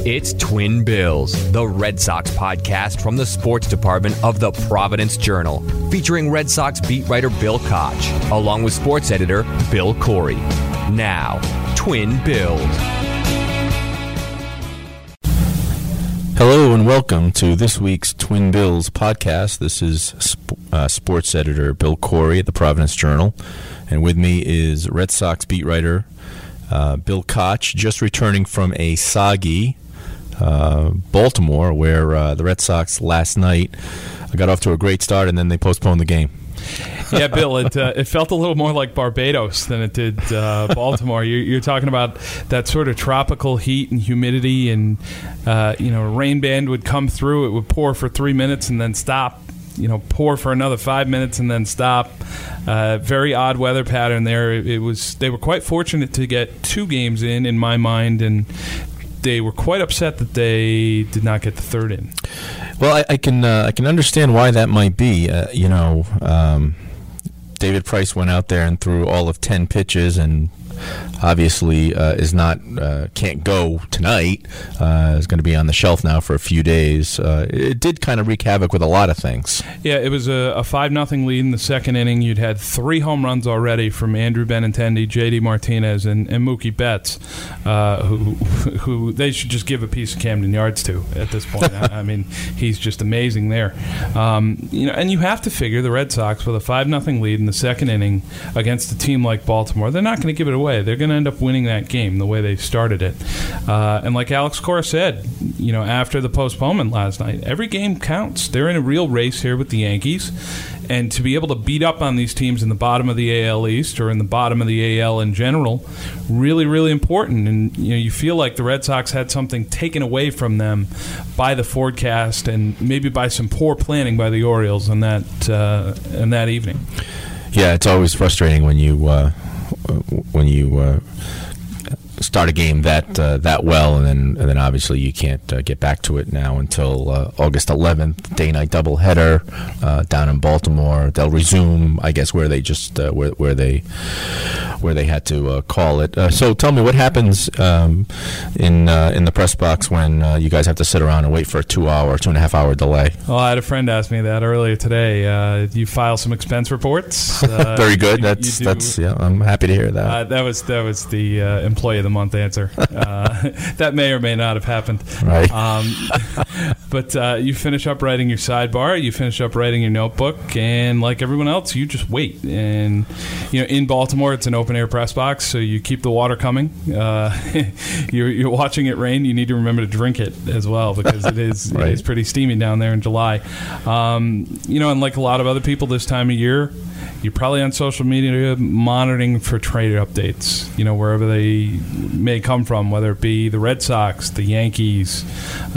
It's Twin Bills, the Red Sox podcast from the sports department of the Providence Journal, featuring Red Sox beat writer Bill Koch, along with sports editor Bill Corey. Now, Twin Bills. Hello and welcome to this week's Twin Bills podcast. This is sp- uh, sports editor Bill Corey at the Providence Journal, and with me is Red Sox beat writer uh, Bill Koch, just returning from a soggy uh, Baltimore, where uh, the Red Sox last night got off to a great start and then they postponed the game. yeah, Bill, it uh, it felt a little more like Barbados than it did uh, Baltimore. You're, you're, talking about that sort of tropical heat and humidity, and uh, you know, a rain band would come through. It would pour for three minutes and then stop. You know, pour for another five minutes and then stop. Uh, very odd weather pattern there. It, it was. They were quite fortunate to get two games in, in my mind, and they were quite upset that they did not get the third in. Well, I, I can uh, I can understand why that might be. Uh, you know, um, David Price went out there and threw all of ten pitches and obviously uh, is not uh, can't go tonight. Uh, is going to be on the shelf now for a few days. Uh, it did kind of wreak havoc with a lot of things. Yeah, it was a, a five nothing lead in the second inning. You'd had three home runs already from Andrew Benintendi, J.D. Martinez, and, and Mookie Betts, uh, who who they should just give a piece of Camden Yards to at this point. I, I, mean, he's just amazing there. Um, you know, and you have to figure the Red Sox with a five nothing lead in the second inning against a team like Baltimore, they're not going to give it away. They're going to end up winning that game the way they started it. Uh, and like Alex Cora said, you know, after the postponement last night, every game counts. They're in a real race here with the Yankees. And to be able to beat up on these teams in the bottom of the AL East or in the bottom of the AL in general, really, really important. And you know, you feel like the Red Sox had something taken away from them by the forecast and maybe by some poor planning by the Orioles on that uh, in that evening. Yeah, it's always frustrating when you uh, when you uh, start a game that uh, that well, and then and then obviously you can't uh, get back to it now until uh, August 11th, day night doubleheader uh, down in Baltimore. They'll resume, I guess, where they just uh, where, where they where they had to uh, call it. so tell me what happens um, in in the press box when you guys have to sit around and wait for a two hour, two and a half hour delay. Well, I had a friend ask me that earlier today. you file some expense reports. Very good. You, that's you that's yeah. I'm happy to hear that. that was that was the employee of the month answer. Uh, that may or may not have happened. Right. Um, but uh, you finish up writing your sidebar, you finish up writing your notebook, and like everyone else, you just wait. And you know, in Baltimore, it's an open air press box, so you keep the water coming. Uh, you're, you're, watching it rain. You need to remember to drink it as well because it is right. it's pretty steamy down there in July. Um, you know, and like a lot of other people this time of year you're probably on social media monitoring for trade updates, you know, wherever they may come from, whether it be the Red Sox, the Yankees,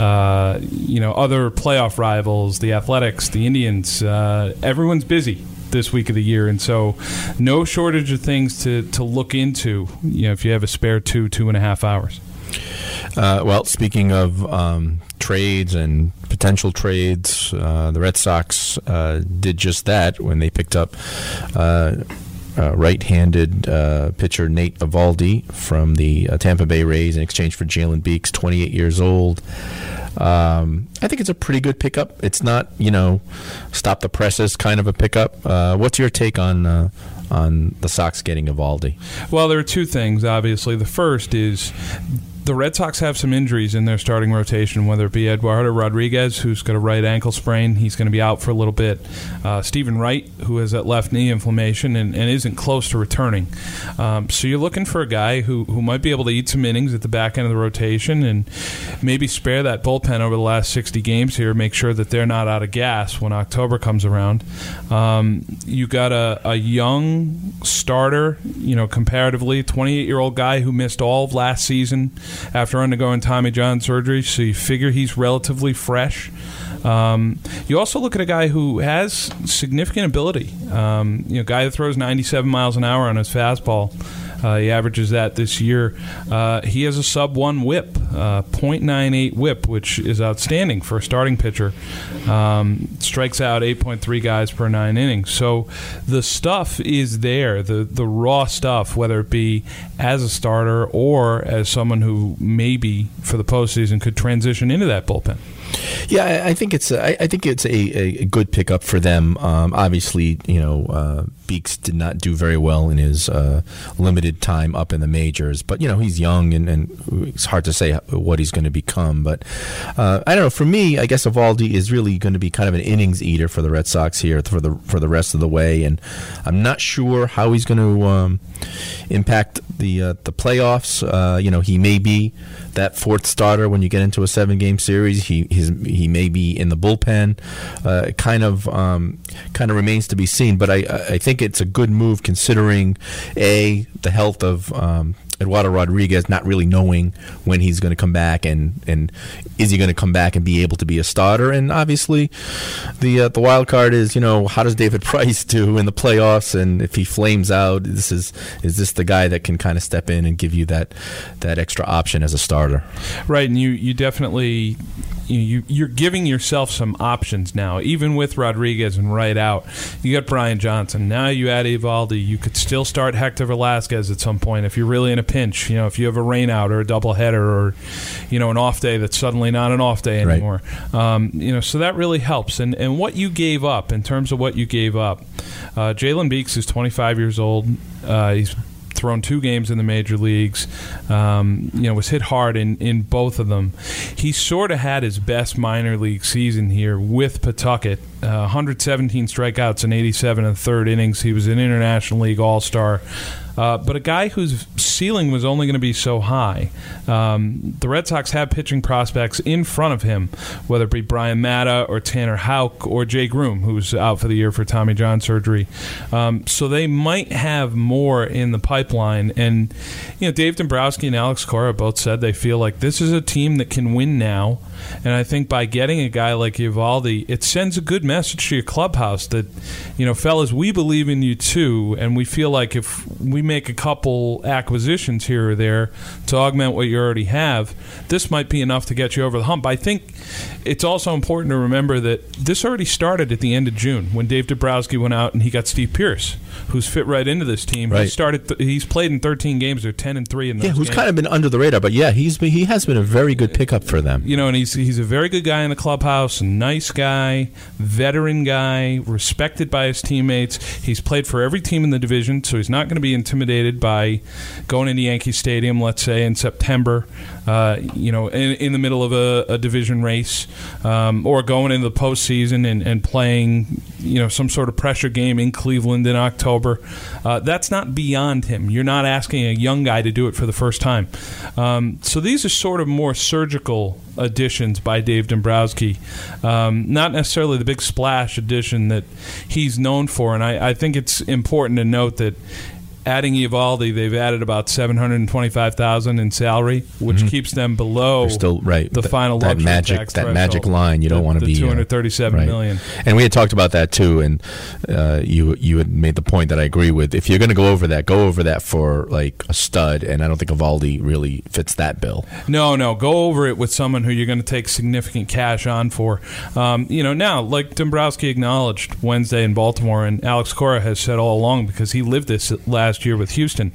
uh, you know, other playoff rivals, the Athletics, the Indians. Uh, everyone's busy this week of the year, and so no shortage of things to, to look into. You know, if you have a spare two two and a half hours. Uh, well, speaking of um, trades and potential trades, uh, the Red Sox uh, did just that when they picked up. Uh, uh, right-handed uh, pitcher Nate Eovaldi from the Tampa Bay Rays in exchange for Jalen Beeks, 28 years old. Um, I think it's a pretty good pickup. It's not, you know, stop the presses kind of a pickup. what's your take on on the Sox getting Eovaldi? Well, there are two things. Obviously, the first is the Red Sox have some injuries in their starting rotation, whether it be Eduardo Rodriguez, who's got a right ankle sprain. He's going to be out for a little bit. Uh, Steven Wright, who has that left knee inflammation and, and isn't close to returning. Um, so you're looking for a guy who, who might be able to eat some innings at the back end of the rotation and maybe spare that bullpen over the last 60 games here, make sure that they're not out of gas when October comes around. Um, you got a, a young starter, you know, comparatively, 28 year old guy who missed all of last season after undergoing Tommy John surgery, so you figure he's relatively fresh. Um, you also look at a guy who has significant ability. Um, you know, guy that throws 97 miles an hour on his fastball. Uh, he averages that this year. Uh, he has a sub one WHIP, uh, .98 WHIP, which is outstanding for a starting pitcher. Um, strikes out 8.3 guys per nine innings. So the stuff is there, the the raw stuff, whether it be as a starter or as someone who maybe for the postseason could transition into that bullpen. Yeah, I think it's a, I think it's a, a good pickup for them. Um, obviously, you know, uh, Beeks did not do very well in his uh, limited time up in the majors, but you know he's young and, and it's hard to say what he's going to become. But uh, I don't know. For me, I guess Eovaldi is really going to be kind of an innings eater for the Red Sox here for the for the rest of the way, and I'm not sure how he's going to um, impact the uh, the playoffs. Uh, you know, he may be that fourth starter when you get into a seven game series. He his, he may be in the bullpen. Uh, kind of um, kind of remains to be seen. But I I think it's a good move considering a the health of um, Eduardo Rodriguez not really knowing when he's going to come back and, and is he going to come back and be able to be a starter. And obviously the uh, the wild card is you know how does David Price do in the playoffs? And if he flames out this is is this the guy that can kind of step in and give you that that extra option as a starter? Right and you you definitely you, you're giving yourself some options now. Even with Rodriguez and right out you got Brian Johnson. Now you add Eovaldi you could still start Hector Velazquez at some point if you're really in a pinch. You know, if you have a rainout or a doubleheader or you know an off day that's suddenly not an off day anymore. Right. Um, you know, so that really helps. And and what you gave up in terms of what you gave up, uh, Jalen Beeks is 25 years old. Uh, he's thrown two games in the major leagues. Um, you know, was hit hard in, in both of them. He sort of had his best minor league season here with Pawtucket. Uh, 117 strikeouts in 87 and third innings. He was an International League All Star. Uh, but a guy whose ceiling was only going to be so high. Um, the Red Sox have pitching prospects in front of him, whether it be Bryan Mata or Tanner Houck or Jay Groome, who's out for the year for Tommy John surgery. Um, so they might have more in the pipeline. And, you know, Dave Dombrowski and Alex Cora both said they feel like this is a team that can win now. And I think by getting a guy like Eovaldi, it sends a good message to your clubhouse that, you know, fellas, we believe in you too, and we feel like if we make a couple acquisitions here or there to augment what you already have, this might be enough to get you over the hump. I think it's also important to remember that this already started at the end of June when Dave Dombrowski went out and he got Steve Pearce, who's fit right into this team. Right. He started. Th- he's played in 13 games. They're 10 and three in those. Yeah, who's games. kind of been under the radar, but yeah, he's been, he has been a very good pickup for them. You know, and he's he's a very good guy in the clubhouse, nice guy, veteran guy, respected by his teammates. He's played for every team in the division, so he's not going to be intimidated by going into Yankee Stadium, let's say in September. Uh, you know, in, in, the middle of a, a division race, um, or going into the postseason and, and playing, you know, some sort of pressure game in Cleveland in October. Uh, that's not beyond him. You're not asking a young guy to do it for the first time. Um, so these are sort of more surgical additions by Dave Dombrowski, um, not necessarily the big splash addition that he's known for. And I, I think it's important to note that adding Eovaldi, they've added about seven hundred and twenty-five thousand in salary, which mm-hmm. keeps them below They're still right the, final that magic that magic line. You don't want to be uh, two hundred thirty-seven right. million. And we had talked about that too, and uh, you you had made the point that I agree with. If you're going to go over that, go over that for like a stud, and I don't think Eovaldi really fits that bill. No, no, go over it with someone who you're going to take significant cash on for. Um, you know, now like Dombrowski acknowledged Wednesday in Baltimore, and Alex Cora has said all along because he lived this last year with Houston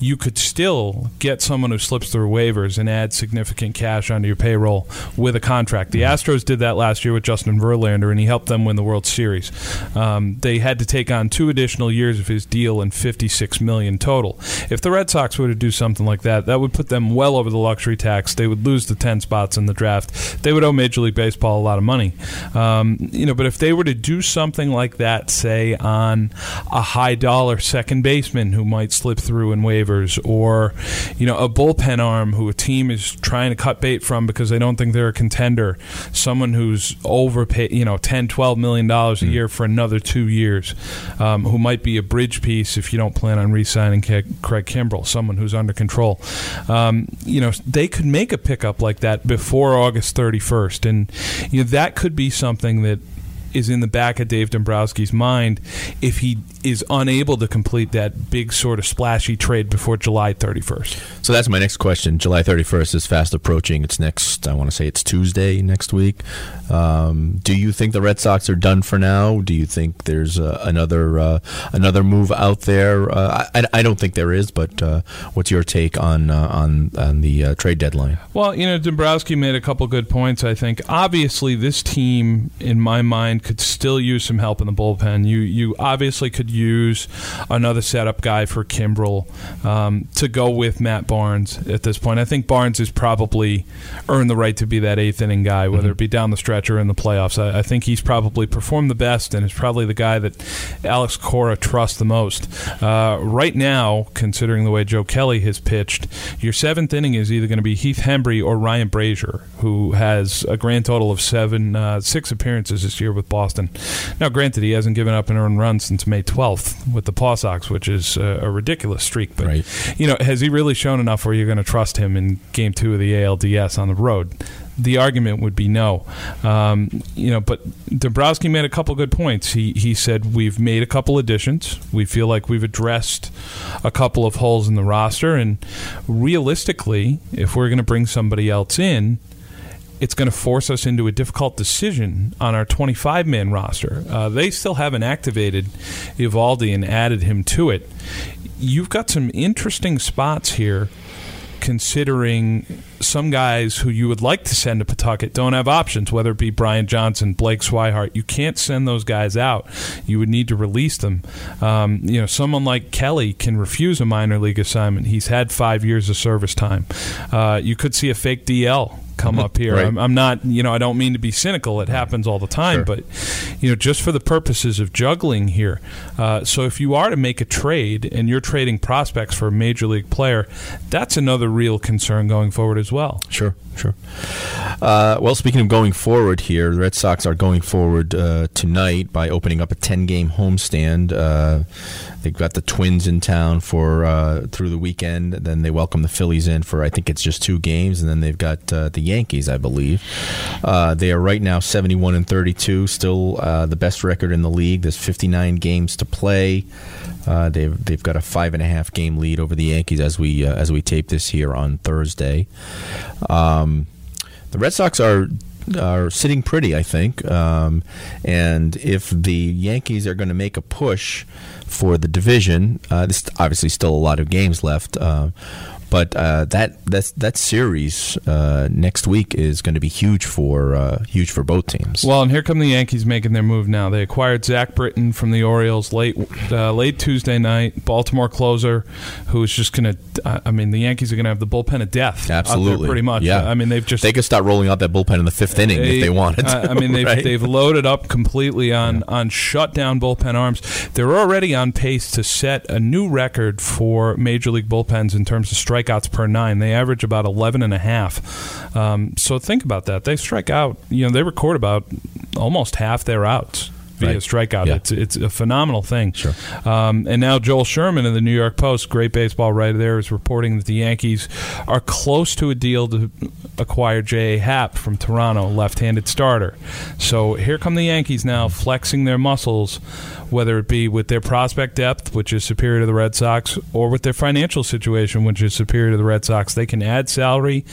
you could still get someone who slips through waivers and add significant cash onto your payroll with a contract. The mm-hmm. Astros did that last year with Justin Verlander, and he helped them win the World Series. Um, they had to take on two additional years of his deal and 56 million total. If the Red Sox were to do something like that, that would put them well over the luxury tax. They would lose the 10 spots in the draft. They would owe Major League Baseball a lot of money. Um, you know, but if they were to do something like that, say on a high dollar second baseman who might slip through in waivers, or you know a bullpen arm who a team is trying to cut bait from because they don't think they're a contender, someone who's overpaid, you know, 10, 12 million dollars a mm. year for another two years, um, who might be a bridge piece if you don't plan on re-signing Craig Kimbrel, someone who's under control. Um, you know, they could make a pickup like that before August 31st, and you know that could be something that is in the back of Dave Dombrowski's mind if he is unable to complete that big sort of splashy trade before July 31st. So that's my next question. July 31st is fast approaching. It's next, I want to say it's Tuesday next week. Um, do you think the Red Sox are done for now? Do you think there's uh, another uh, another move out there? Uh, I, I don't think there is, but uh, what's your take on uh, on on the uh, trade deadline? Well, you know, Dombrowski made a couple good points. I think obviously this team, in my mind, could still use some help in the bullpen. You you obviously could use another setup guy for Kimbrel um, to go with Matt Barnes at this point. I think Barnes has probably earned the right to be that eighth inning guy, whether mm-hmm. it be down the stretch or in the playoffs. I, I, think he's probably performed the best and is probably the guy that Alex Cora trusts the most. Uh, right now, considering the way Joe Kelly has pitched, your seventh inning is either going to be Heath Hembree or Ryan Brasier, who has a grand total of seven, uh, six appearances this year with Boston. Now, granted, he hasn't given up an earned run since May 12th with the Paw Sox, which is a, a ridiculous streak. But right. you know, has he really shown enough where you're going to trust him in Game Two of the ALDS on the road? the argument would be no. Um, you know, but Dombrowski made a couple good points. He he said we've made a couple additions. We feel like we've addressed a couple of holes in the roster, and realistically, if we're going to bring somebody else in, it's going to force us into a difficult decision on our 25 man roster. Uh, they still haven't activated Eovaldi and added him to it. You've got some interesting spots here considering some guys who you would like to send to Pawtucket don't have options, whether it be Brian Johnson, Blake Swihart. You can't send those guys out. You would need to release them. Um, you know, someone like Kelly can refuse a minor league assignment. He's had five years of service time. Uh, you could see a fake DL come up here. Right. I'm, I'm, not, you know, I don't mean to be cynical. It happens all the time, sure. but you know, just for the purposes of juggling here. Uh, so if you are to make a trade and you're trading prospects for a major league player, that's another real concern going forward as well. Sure, sure. Uh, well, speaking of going forward here, the Red Sox are going forward uh, tonight by opening up a 10 game homestand. Uh, they've got the Twins in town for uh, through the weekend. Then they welcome the Phillies in for I think it's just two games, and then they've got uh, the Yankees, I believe. Uh, they are right now 71 and 32, still the best record in the league. There's 59 games to play. they've they've got a five and a half game lead over the Yankees as we as we tape this here on Thursday. Um, the Red Sox are are sitting pretty, I think. Um, and if the Yankees are going to make a push for the division, uh, there's obviously still a lot of games left. Uh, but uh, that that that series uh, next week is going to be huge for uh, huge for both teams. Well, and here come the Yankees making their move now. They acquired Zach Britton from the Orioles late uh, late Tuesday night. Baltimore closer, who is just going to. I mean, the Yankees are going to have the bullpen of death. Absolutely, pretty much. Yeah. I mean, they've just they could start rolling out that bullpen in the fifth inning they, if they wanted. I mean, they've right? they've loaded up completely on yeah. on shutdown bullpen arms. They're already on pace to set a new record for major league bullpens in terms of strike strikeouts per nine. They average about 11 and a half. Um, so think about that. They strike out, you know, they record about almost half their outs via right. strikeout. Yeah. It's it's a phenomenal thing. Sure. Um, and now Joel Sherman in the New York Post, great baseball writer there, is reporting that the Yankees are close to a deal to acquire J.A. Happ from Toronto, left-handed starter. So here come the Yankees now, flexing their muscles, whether it be with their prospect depth, which is superior to the Red Sox, or with their financial situation, which is superior to the Red Sox. They can add salary.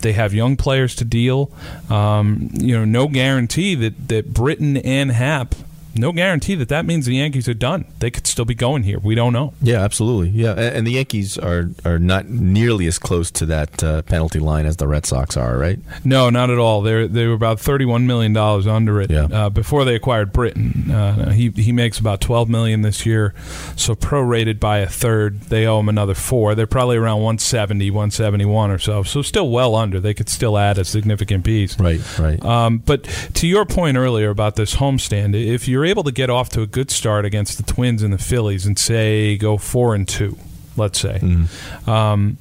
They have young players to deal. Um, you know, no guarantee that that Britton and Happ no guarantee that that means the Yankees are done. They could still be going here. We don't know. Yeah, absolutely. Yeah, and the Yankees are are not nearly as close to that uh, penalty line as the Red Sox are, right? No, not at all. They they were about thirty one million dollars under it yeah. uh, before they acquired Britton. Uh, he he makes about twelve million this year, so prorated by a third, they owe him another four. They're probably around 170, 171 or so. So still well under. They could still add a significant piece. Right, right. Um, but to your point earlier about this homestand, if you're you're able to get off to a good start against the Twins and the Phillies and say go four and two, let's say, mm-hmm. um,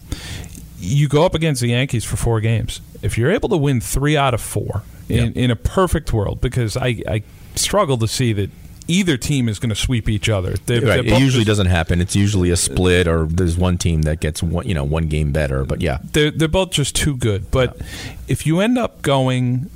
you go up against the Yankees for four games. If you're able to win three out of four in, yep. in a perfect world, because I, I struggle to see that either team is going to sweep each other. They're, right. They're it usually doesn't happen. It's usually a split, or there's one team that gets one, you know, one game better. But yeah, they're they're both just too good. But yeah. if you end up going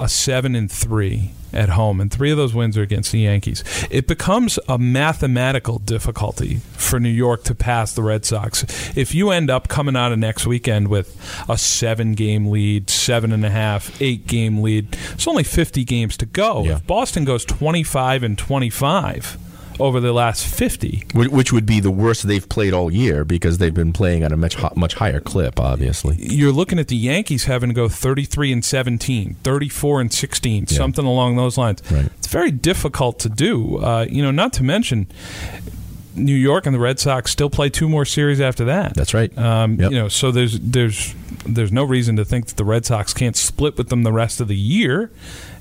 a seven and three at home, and three of those wins are against the Yankees. It becomes a mathematical difficulty for New York to pass the Red Sox. If you end up coming out of next weekend with a seven game lead, seven and a half, eight game lead, it's only 50 games to go. Yeah. If Boston goes 25 and 25 over the last 50, Which would be the worst they've played all year because they've been playing at a much much higher clip, obviously. you're looking at the Yankees having to go 33 and 17, 34 and 16, something along those lines. Right. It's very difficult to do. Uh, you know, not to mention New York and the Red Sox still play two more series after that. That's right. Um, Yep. You know, so there's there's there's no reason to think that the Red Sox can't split with them the rest of the year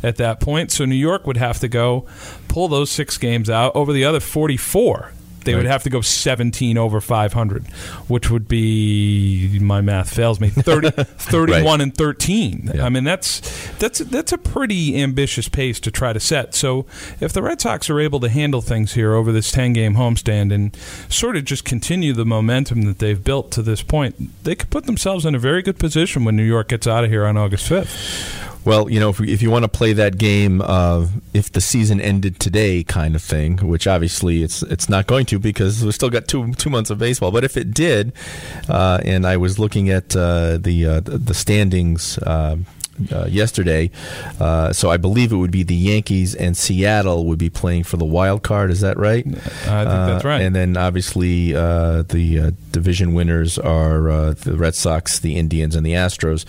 at that point. So New York would have to go pull those six games out over the other 44. They would have to go 17 over 500, which would be my math fails me 30, 31 and 13. Yeah. I mean that's that's that's a pretty ambitious pace to try to set. So if the Red Sox are able to handle things here over this 10 game homestand and sort of just continue the momentum that they've built to this point, they could put themselves in a very good position when New York gets out of here on August 5th. Well, you know, if, if you want to play that game, uh, if the season ended today, kind of thing, which obviously it's it's not going to because we've still got two two months of baseball. But if it did, uh, and I was looking at uh, the uh, the standings. Uh, yesterday, uh, so I believe it would be the Yankees and Seattle would be playing for the wild card. Is that right? I think that's Uh, right. And then obviously uh, the uh, division winners are uh, the Red Sox, the Indians, and the Astros.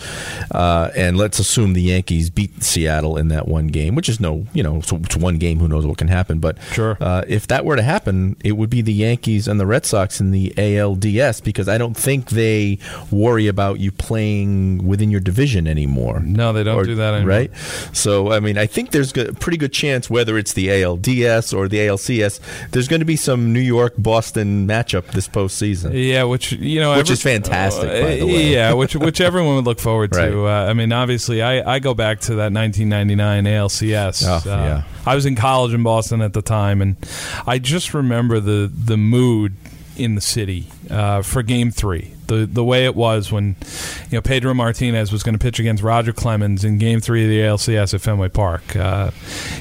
Uh, and let's assume the Yankees beat Seattle in that one game, which is no, you know, so it's one game. Who knows what can happen? But Sure. uh, if that were to happen, it would be the Yankees and the Red Sox in the ALDS because I don't think they worry about you playing within your division anymore. No, they don't Or- do that anymore. Right? So, I mean, I think there's a pretty good chance, whether it's the ALDS or the ALCS, there's going to be some New York Boston matchup this postseason. Yeah, which you know, Which is fantastic, by the way. Yeah, which which everyone would look forward Right. to. Uh, I mean, obviously, I, I go back to that 1999 ALCS. Oh, Uh, yeah. I was in college in Boston at the time, and I just remember the the mood in the city uh, for Game Three. The the way it was when you know Pedro Martinez was going to pitch against Roger Clemens in Game Three of the ALCS at Fenway Park. Uh,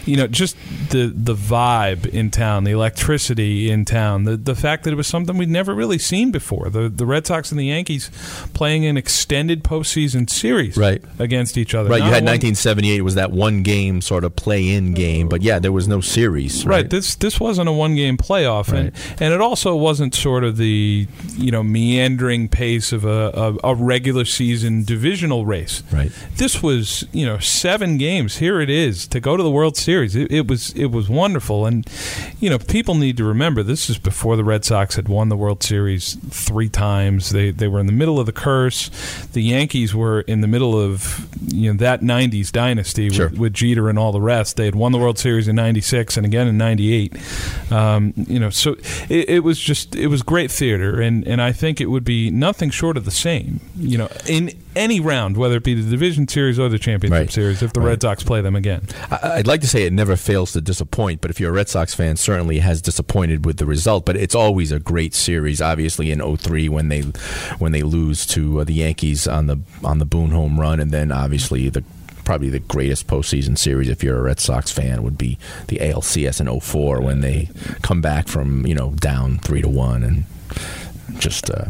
you know, just the the vibe in town, the electricity in town, the the fact that it was something we'd never really seen before. The the Red Sox and the Yankees playing an extended postseason series Right. against each other. Right, you had one- 1978 was that one game sort of play-in game, but yeah, there was no series. Right. Right. This this wasn't a one game playoff, and and it also wasn't sort of the you know meandering pace of a, a, a regular season divisional race. Right. This was you know seven games. Here it is to go to the World Series. It, it was it was wonderful, and you know people need to remember this is before the Red Sox had won the World Series three times. They they were in the middle of the curse. The Yankees were in the middle of you know that '90s dynasty Sure. with, with Jeter and all the rest. They had won the World Series in '96 and again in '98. Um, you know, so it, it was just it was great theater, and and I think it would be nothing short of the same. You know, in any round, whether it be the division series or the championship Right. series, if the Right. Red Sox play them again. I- I'd like to say it never fails to disappoint, but if you're a Red Sox fan, certainly has disappointed with the result. But it's always a great series. Obviously, in 03 when they when they lose to uh, the Yankees on the on the Boone home run, and then obviously the probably the greatest postseason series if you're a Red Sox fan would be the ALCS in 04 when they come back from you know down three to one and just. Uh,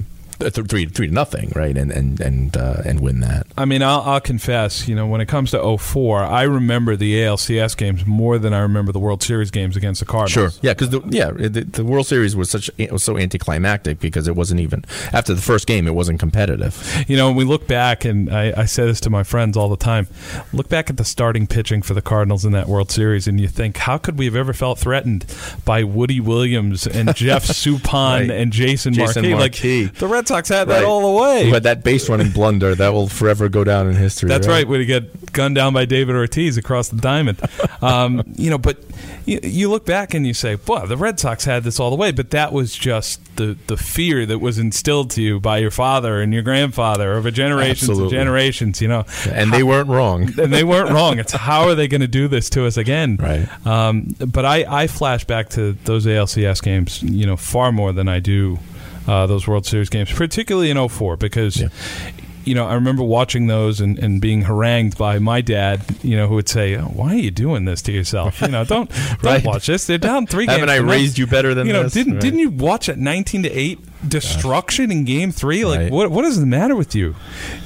three three to nothing, right? And and and uh, and win that. I mean, I'll, I'll confess, you know, when it comes to 04, I remember the ALCS games more than I remember the World Series games against the Cardinals. Sure, yeah, because the, yeah, the, the World Series was such it was so anticlimactic because it wasn't even after the first game it wasn't competitive. You know, when we look back, and I, I say this to my friends all the time, look back at the starting pitching for the Cardinals in that World Series, and you think, how could we have ever felt threatened by Woody Williams and Jeff Suppan Right. and Jason, Jason Marquis? Marquis. Like the Red Sox had that Right. all the way. But that base running blunder that will forever go down in history. That's right. When he got gunned down by David Ortiz across the diamond, um, you know. But you, you look back and you say, "Boy, the Red Sox had this all the way." But that was just the the fear that was instilled to you by your father and your grandfather over generations and generations. You know, and they weren't wrong. and they weren't wrong. It's how are they going to do this to us again? Right. Um, but I, I flash back to those ALCS games, you know, far more than I do uh, those World Series games, particularly in 04, because Yeah. you know, I remember watching those and, and being harangued by my dad, you know, who would say, oh, "Why are you doing this to yourself? You know, don't don't Right. watch this. They're down three games. Haven't I raised you better than you know? this? Didn't Right. didn't you watch at nineteen to eight destruction in Game Three? Like, Right. what what is the matter with you?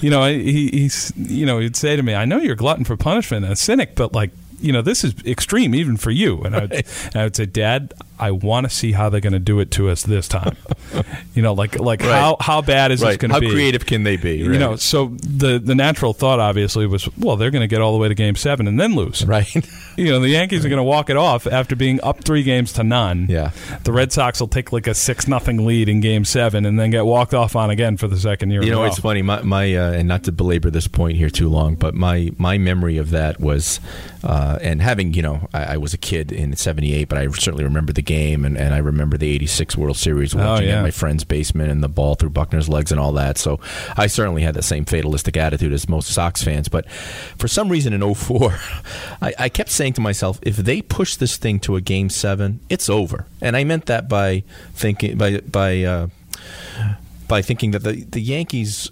You know, he he's you know he'd say to me, "I know you're a glutton for punishment and a cynic, but like." You know, this is extreme even for you. And I would, and I would say, Dad, I want to see how they're going to do it to us this time. you know, like like Right. how how bad is this going to be? How creative can they be? You know, so the the natural thought obviously was, well, they're going to get all the way to Game Seven and then lose. right? You know, the Yankees are going to walk it off after being up three games to none. Yeah. The Red Sox will take like a six nothing lead in Game Seven and then get walked off on again for the second year. You know, it's funny. My, my uh, and not to belabor this point here too long, but my my memory of that was, uh, and having you know, I, I was a kid in '78, but I certainly remember the game, and, and I remember the '86 World Series watching Oh, yeah. at my friend's basement and the ball through Buckner's legs and all that. So I certainly had the same fatalistic attitude as most Sox fans. But for some reason in '04, I, I kept saying to myself, if they push this thing to a Game Seven, it's over. And I meant that by thinking by by. Uh, by thinking that the, the Yankees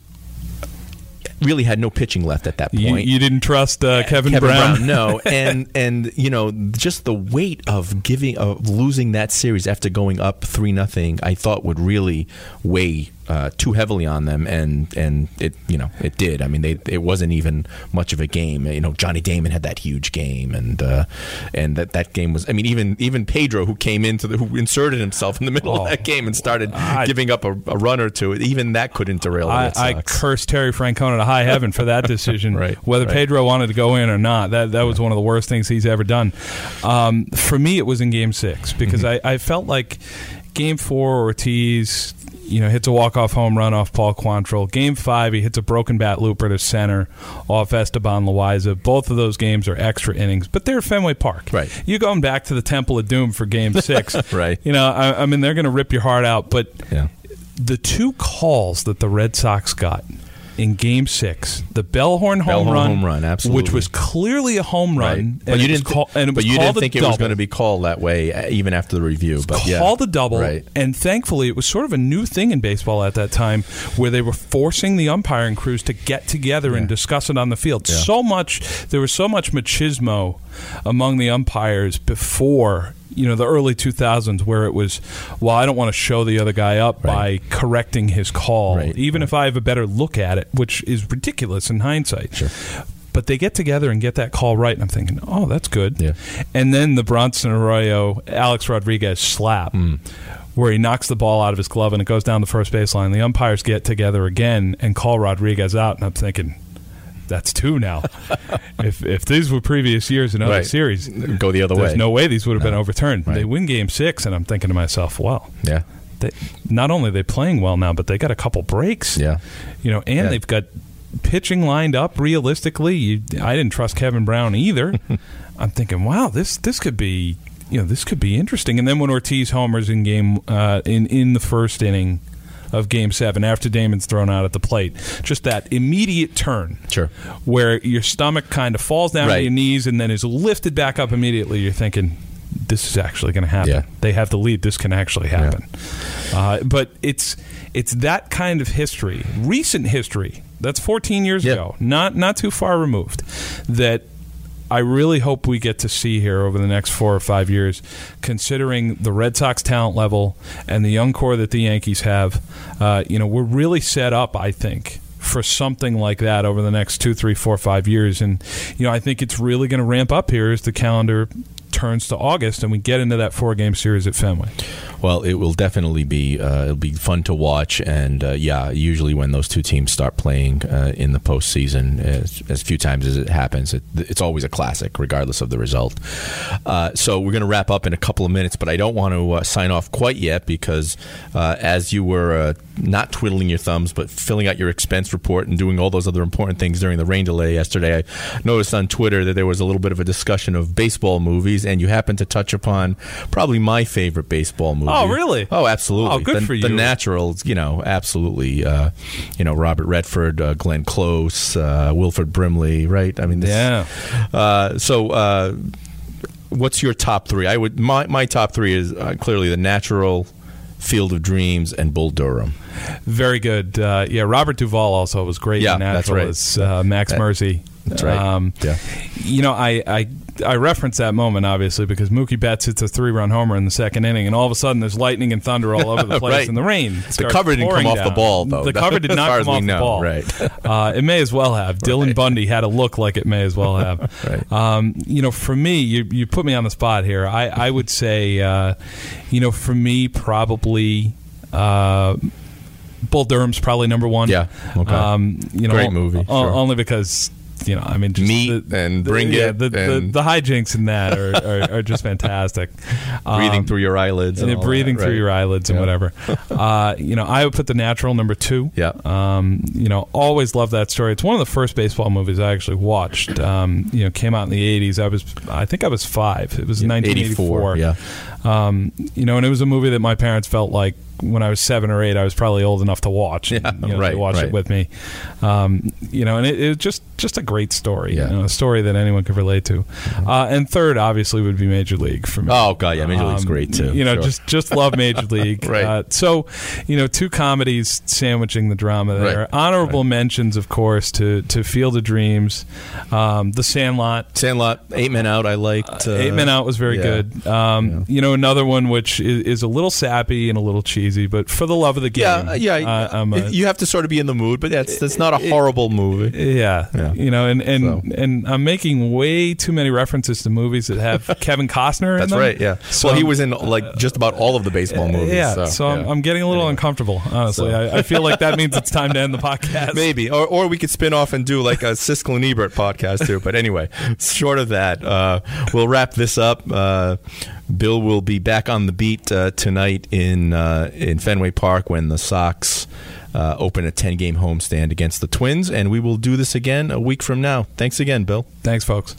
really had no pitching left at that point. you didn't trust uh, Kevin, Brown. no, and and you know just the weight of giving of losing that series after going up three nothing, I thought would really weigh uh, too heavily on them, and and it you know it did. I mean, they it wasn't even much of a game. You know, Johnny Damon had that huge game, and uh, and that that game was. I mean, even even Pedro, who came into the who inserted himself in the middle Oh. of that game and started I- giving up a, a run or two, even that couldn't derail I, I cursed Terry Francona to high heaven for that decision. Right, Whether right. Pedro wanted to go in or not, that that was one of the worst things he's ever done. Um, for me, it was in Game Six because Mm-hmm. I, I felt like Game Four, Ortiz, you know, hits a walk off home run off Paul Quantrill. Game Five, he hits a broken bat looper to center off Esteban Loaiza. Both of those games are extra innings, but they're Fenway Park. Right. You going back to the Temple of Doom for Game Six? Right. You know, I, I mean, they're going to rip your heart out, but yeah. the two calls that the Red Sox got in Game Six, the Bellhorn home Bellhorn run, home run, absolutely. which was clearly a home run, Right. and But you didn't. call- and it but you didn't think it was going to be called that way, uh, even after the review. But yeah, called a double, Right. and thankfully it was sort of a new thing in baseball at that time, where they were forcing the umpiring crews to get together and discuss it on the field. Yeah. So much there was so much machismo among the umpires before you know the early 2000s where it was well I don't want to show the other guy up Right. by correcting his call Right, even if I have a better look at it which is ridiculous in hindsight Sure. but they get together and get that call right and I'm thinking oh that's good Yeah. and then the Bronson Arroyo Alex Rodriguez slap Hmm. where he knocks the ball out of his glove and it goes down the first baseline the umpires get together again and call Rodriguez out and I'm thinking that's two now. if if these were previous years in other Right. series, Go the other there's way. no way these would have been overturned. Right. They win Game Six, and I'm thinking to myself, well, Yeah. they, not only are they playing well now, but they got a couple breaks. Yeah. you know, and Yeah. they've got pitching lined up. Realistically, you, I didn't trust Kevin Brown either. I'm thinking, wow, this this could be you know this could be interesting. And then when Ortiz homers in game uh, in in the first inning of Game Seven after Damon's thrown out at the plate, just that immediate turn Sure. where your stomach kind of falls down to your knees and then is lifted back up immediately. You're thinking, this is actually going to happen. Yeah. They have the lead. This can actually happen. Uh, but it's it's that kind of history, recent history. That's 14 years Yeah. ago, not not too far removed. That I really hope we get to see here over the next four or five years, considering the Red Sox talent level and the young core that the Yankees have. Uh, you know, we're really set up, I think, for something like that over the next two, three, four, five years. And you know, I think it's really going to ramp up here as the calendar turns to August and we get into that four game series at Fenway. Well, it will definitely be uh, it'll be fun to watch, and uh, yeah, usually when those two teams start playing uh, in the postseason, as, as few times as it happens, it, it's always a classic, regardless of the result. Uh, so we're going to wrap up in a couple of minutes, but I don't want to uh, sign off quite yet because uh, as you were not twiddling your thumbs but filling out your expense report and doing all those other important things during the rain delay yesterday, I noticed on Twitter that there was a little bit of a discussion of baseball movies, and you happened to touch upon probably my favorite baseball movie. Oh, really? Oh, absolutely. Oh, good the, for The you. Naturals, you know, absolutely. Uh, you know, Robert Redford, uh, Glenn Close, uh, Wilford Brimley, right? I mean, this, Yeah. Uh, so, uh, what's your top three? I would my my top three is uh, clearly The Natural, Field of Dreams, and Bull Durham. Very good. Uh, yeah, Robert Duvall also was great Yeah, in that's right. uh, Max That- Mercy. That's right. Um, Yeah. You know, I, I I reference that moment obviously because Mookie Betts hits a three run homer in the second inning, and all of a sudden there's lightning and thunder all over the place, Right. and the rain. The cover didn't come pouring off the ball, though. The cover did not come off the ball. right. Uh, it may as well have. Dylan Bundy had a look like it may as well have. Right. Um, you know, for me, you you put me on the spot here. I I would say, uh, you know, for me, probably. Uh, Bull Durham's probably number one. Yeah, okay. Um, you know, Great movie, o- sure. Only because you know, I mean, just Meat the, and the- Bring yeah, It The, the, the hijinks in that are, are, are just fantastic. breathing Um, through your eyelids, and and breathing that, through your eyelids and whatever. Uh, you know, I would put the natural number two. Yeah. Um, you know, always love that story. It's one of the first baseball movies I actually watched. Um, you know, came out in the '80s. I was, I think, I was five. It was Yeah, 1984. yeah. Um, you know, and it was a movie that my parents felt like when I was seven or eight, I was probably old enough to watch. Yeah, you know, right, watched right. it with me. Um, you know, and it, it was just just a great story. Yeah. You know, a story that anyone could relate to. Uh, and third, obviously, would be Major League for me. Oh god, yeah, Major League's Um, great too. You know, Sure. just just love Major League. Right. Uh, so, you know, two comedies sandwiching the drama there. Right. Honorable mentions, of course, to to Field of Dreams, um, The Sandlot. Sandlot, Eight Men Out. I liked. Uh, Eight Men Out was very yeah. good. Um, You know, another one which is, is a little sappy and a little cheesy, but for the love of the game, Yeah, yeah. uh, a- you have to sort of be in the mood, but that's that's not a horrible movie. yeah, Yeah. you know, and and, So. and I'm making way too many references to movies that have Kevin Costner in That's them. right. Yeah. So well, he was in like just about all of the baseball movies. Yeah, So, so, I'm, yeah. I'm getting a little uncomfortable. Honestly, So. I, I feel like that means it's time to end the podcast. Maybe, or, or we could spin off and do like a Siskel and Ebert podcast too. But anyway, short of that, uh, we'll wrap this up. Uh, Bill will be back on the beat uh, tonight in uh, in Fenway Park when the Sox uh, open a ten game homestand against the Twins, and we will do this again a week from now. Thanks again, Bill. Thanks, folks.